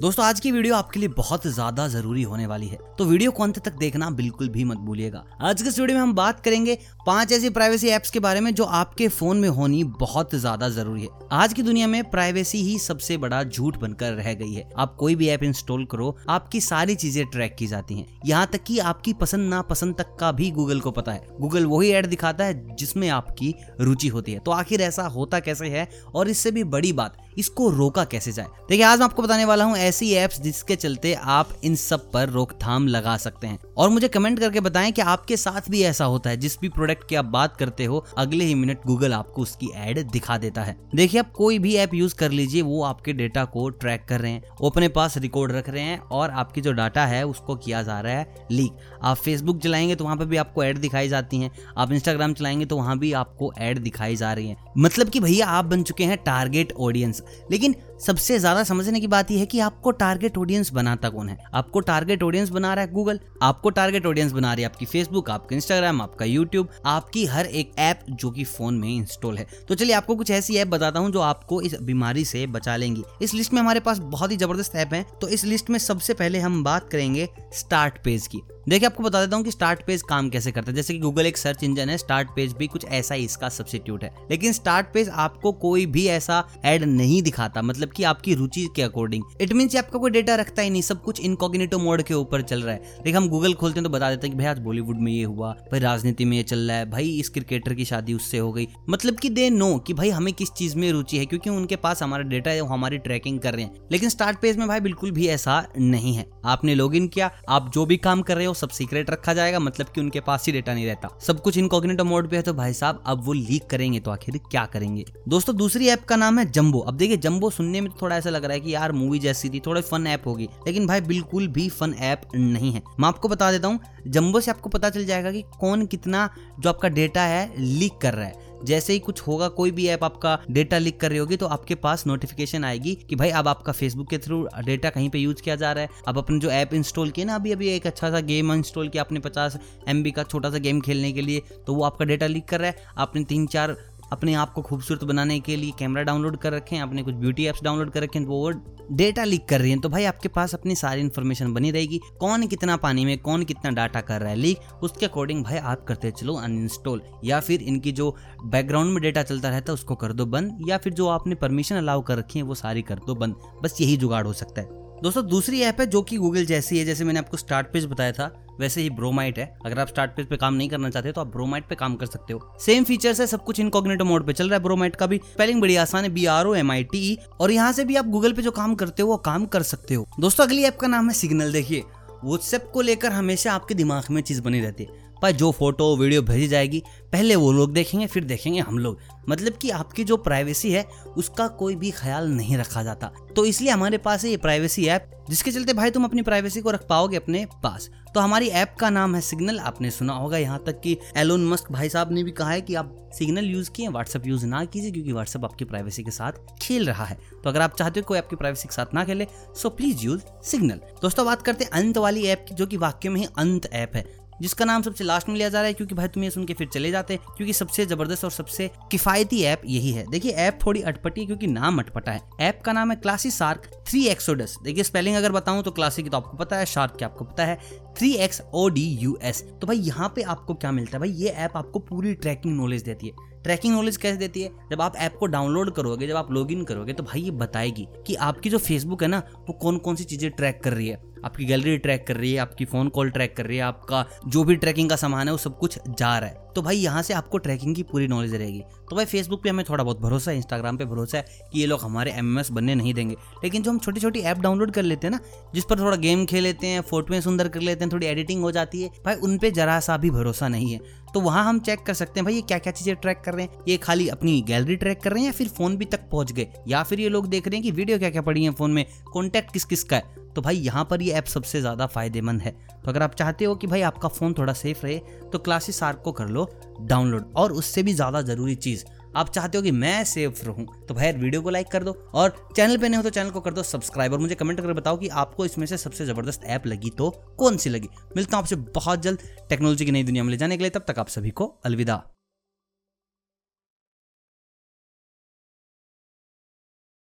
दोस्तों, आज की वीडियो आपके लिए बहुत ज़्यादा ज़रूरी होने वाली है। तो वीडियो को अंत तक देखना बिल्कुल भी मत भूलिएगा। आज के इस वीडियो में हम बात करेंगे पाँच ऐसी प्राइवेसी एप्स के बारे में जो आपके फ़ोन में होनी बहुत ज़्यादा ज़रूरी है। आज की दुनिया में प्राइवेसी ही सबसे बड़ा झूठ बनकर रह गई है। आप कोई भी ऐप इंस्टॉल करो, आपकी सारी चीज़ें ट्रैक की जाती है। यहाँ तक की आपकी पसंद नापसंद तक का भी गूगल को पता है। गूगल वही एड दिखाता है जिसमें आपकी रुचि होती है। तो आखिर ऐसा होता कैसे है? और इससे भी बड़ी बात इसको रोका कैसे जाए? देखिए, आज मैं आपको बताने वाला हूँ ऐसी एप्स जिसके चलते आप इन सब पर रोकथाम लगा सकते हैं। और मुझे कमेंट करके बताएँ कि आपके साथ भी ऐसा होता है, जिस भी प्रोडक्ट की आप बात करते हो, अगले ही मिनट गूगल आपको उसकी एड दिखा देता है। देखिए, आप कोई भी ऐप यूज़ कर लीजिए, वो आपके डेटा को ट्रैक कर रहे हैं वो अपने पास रिकॉर्ड रख रहे हैं, और आपकी जो डाटा है, उसको किया जा रहा है लीक आप फेसबुक चलाएँगे तो वहाँ पर भी आपको एड दिखाई जाती है, आप इंस्टाग्राम चलाएँगे तो वहाँ भी आपको एड दिखाई जा रही है। मतलब की भैया, आप बन चुके हैं टारगेट ऑडियंस लेकिन सबसे ज़्यादा समझने की बात यह है कि आपको टारगेट ऑडियंस बनाता कौन है? आपको टारगेट ऑडियंस बना रहा है गूगल आपको टारगेट ऑडियंस बना रही है आपकी फेसबुक आपका इंस्टाग्राम आपका यूट्यूब आपकी हर एक ऐप जो कि फ़ोन में इंस्टॉल है। तो चलिए आपको कुछ ऐसी ऐप बताता हूँ जो आपको इस बीमारी से बचा लेंगी। इस लिस्ट में हमारे पास बहुत ही ज़बरदस्त ऐप है। तो इस लिस्ट में सबसे पहले हम बात करेंगे स्टार्ट पेज की। देखिए आपको बता देता हूँ कि स्टार्ट पेज काम कैसे करता है। जैसे कि गूगल एक सर्च इंजन है स्टार्ट पेज भी कुछ ऐसा ही इसका सब्सिट्यूट है। लेकिन स्टार्ट पेज आपको कोई भी ऐसा एड नहीं दिखाता। मतलब कि आपकी रुचि के अकॉर्डिंग इट मीन आपका कोई डेटा रखता ही नहीं, सब कुछ इनकॉग्निटो मोड के ऊपर चल रहा है। देखिए हम गूगल खोलते हैं तो बता देते हैं कि भाई, आज बॉलीवुड में ये हुआ, भाई, राजनीति में ये चल रहा है, भाई, इस क्रिकेटर की शादी उससे हो गई। मतलब कि दे नो कि भाई, हमें किस चीज़ में रुचि है, क्योंकि उनके पास हमारा डेटा है हमारी ट्रैकिंग कर रहे हैं। लेकिन स्टार्ट पेज में भाई, बिल्कुल भी ऐसा नहीं है। आपने लॉग किया, आप जो भी काम कर रहे हो, सब सीक्रेट रखा जाएगा मतलब कि उनके पास ही डेटा नहीं रहता। सब कुछ इनकॉग्निटो मोड पे है तो भाई साहब, अब वो लीक करेंगे तो आखिर क्या करेंगे? दोस्तों, दूसरी ऐप का नाम है जंबो अब देखिए जंबो सुनने में तो थोड़ा ऐसा लग रहा है कि यार मूवी जैसी थी, थोड़ा फन ऐप होगी। लेकिन भाई, बिल्कुल भी फन ऐप नहीं है। मैं आपको बता देता हूँ जंबो से आपको पता चल जाएगा कि कौन कितना जो आपका डेटा है लीक कर रहा है। जैसे ही कुछ होगा, कोई भी ऐप आपका डेटा लीक कर रही होगी तो आपके पास नोटिफिकेशन आएगी कि भाई, अब आपका फेसबुक के थ्रू डेटा कहीं पे यूज़ किया जा रहा है। अब अपने जो ऐप इंस्टॉल किया ना अभी अभी एक अच्छा सा गेम इंस्टॉल किया आपने पचास एम का छोटा सा गेम खेलने के लिए तो वो आपका डेटा लीक कर रहा है। आपने तीन चार अपने आप को खूबसूरत बनाने के लिए कैमरा डाउनलोड कर रखे हैं आपने कुछ ब्यूटी एप्स डाउनलोड कर रखे तो वो डेटा लीक कर रही हैं तो भाई आपके पास अपनी सारी इन्फॉर्मेशन बनी रहेगी। कौन कितना पानी में, कौन कितना डाटा कर रहा है लीक उसके अकॉर्डिंग भाई आप करते चलो अनइंस्टॉल या फिर इनकी जो बैकग्राउंड में डेटा चलता रहता है, उसको कर दो बंद, या फिर जो आपने परमिशन अलाउ कर रखी है, वो सारी कर दो बंद। बस यही जुगाड़ हो सकता है। दोस्तों, दूसरी ऐप है जो कि गूगल जैसी है, जैसे मैंने आपको स्टार्ट पेज बताया था, वैसे ही ब्रोमाइट है। अगर आप स्टार्ट पेज पे काम नहीं करना चाहते तो आप ब्रोमाइट पे काम कर सकते हो। सेम फीचर्स है, सब कुछ इनकॉग्नेटो मोड पे चल रहा है ब्रोमाइट का भी। स्पेलिंग बड़ी आसान है B R O M I T और यहाँ से भी आप गूगल पे जो काम करते हो, वो काम कर सकते हो। दोस्तों, अगली ऐप का नाम है सिग्नल देखिए व्हाट्सएप को लेकर हमेशा आपके दिमाग में चीज़ बनी रहती है। पर जो फ़ोटो वीडियो भेजी जाएगी, पहले वो लोग देखेंगे, फिर देखेंगे हम लोग। मतलब कि आपकी जो प्राइवेसी है, उसका कोई भी ख्याल नहीं रखा जाता। तो इसलिए हमारे पास है ये प्राइवेसी ऐप जिसके चलते भाई तुम अपनी प्राइवेसी को रख पाओगे अपने पास। तो हमारी ऐप का नाम है सिग्नल आपने सुना होगा यहाँ तक कि एलोन मस्क भाई साहब ने भी कहा है कि आप सिग्नल यूज़ किए व्हाट्सअप यूज़ ना कीजिए, क्योंकि व्हाट्सअप आपकी प्राइवेसी के साथ खेल रहा है। तो अगर आप चाहते हो कोई आपकी प्राइवेसी के साथ ना खेले सो प्लीज़ यूज़ सिग्नल दोस्तों, बात करते हैं अंत वाली ऐप की, जो कि वाक्य में ही अंत ऐप है। जिसका नाम सबसे लास्ट में लिया जा रहा है, क्योंकि भाई तुम ये सुन के फिर चले जाते क्योंकि सबसे ज़बरदस्त और सबसे किफायती ऐप यही है। देखिए ऐप थोड़ी अटपटी है, क्योंकि नाम अटपटा है। ऐप का नाम है क्लासी सार्क थ्री एक्सोडस देखिए स्पेलिंग अगर बताऊँ तो क्लासी की तो आपको पता है शार्क की आपको पता है? Three X O D U S तो भाई यहाँ पे आपको क्या मिलता है भाई? ये ऐप आपको पूरी ट्रैकिंग नॉलेज देती है। ट्रैकिंग नॉलेज कैसे देती है? जब आप ऐप को डाउनलोड करोगे, जब आप लॉग करोगे तो भाई ये बताएगी कि आपकी जो फेसबुक है ना, वो कौन कौन सी चीज़ें ट्रैक कर रही है। आपकी गैलरी ट्रैक कर रही है, आपकी फ़ोन कॉल ट्रैक कर रही है, आपका जो भी ट्रैकिंग का सामान है, वो सब कुछ जा रहा है। तो भाई यहाँ से आपको ट्रैकिंग की पूरी नॉलेज रहेगी। तो भाई फेसबुक पे हमें थोड़ा बहुत भरोसा है इंस्टाग्राम पे भरोसा है कि ये लोग हमारे एमएमएस बनने नहीं देंगे। लेकिन जो हम छोटी छोटी ऐप डाउनलोड कर लेते हैं ना, जिस पर थोड़ा गेम खेल लेते हैं फोटोएँ सुंदर कर लेते हैं, थोड़ी एडिटिंग हो जाती है, भाई उन पर जरा सा भी भरोसा नहीं है। तो वहाँ हम चेक कर सकते हैं, भाई, ये क्या क्या चीज़ें ट्रैक कर रहे हैं? ये खाली अपनी गैलरी ट्रैक कर रहे हैं या फिर फ़ोन भी तक पहुँच गए? या फिर ये लोग देख रहे हैं कि वीडियो क्या क्या पड़ी है फ़ोन में? कॉन्टैक्ट किस किस का है? तो भाई, यहाँ पर ये ऐप सबसे ज़्यादा फ़ायदेमंद है। तो अगर आप चाहते हो कि भाई आपका फ़ोन थोड़ा सेफ़ रहे तो क्लासेस आर्क को कर लो डाउनलोड और उससे भी ज़्यादा ज़रूरी चीज़ आप चाहते हो कि मैं सेफ़ रहूँ तो भाई वीडियो को लाइक कर दो और चैनल पे नहीं हो तो चैनल को कर दो सब्सक्राइब और मुझे कमेंट करके बताओ कि आपको इसमें से सबसे ज़बरदस्त ऐप लगी तो कौन सी लगी। मिलता हूँ आपसे बहुत जल्द टेक्नोलॉजी की नई दुनिया में ले जाने के लिए, तब तक आप सभी को अलविदा।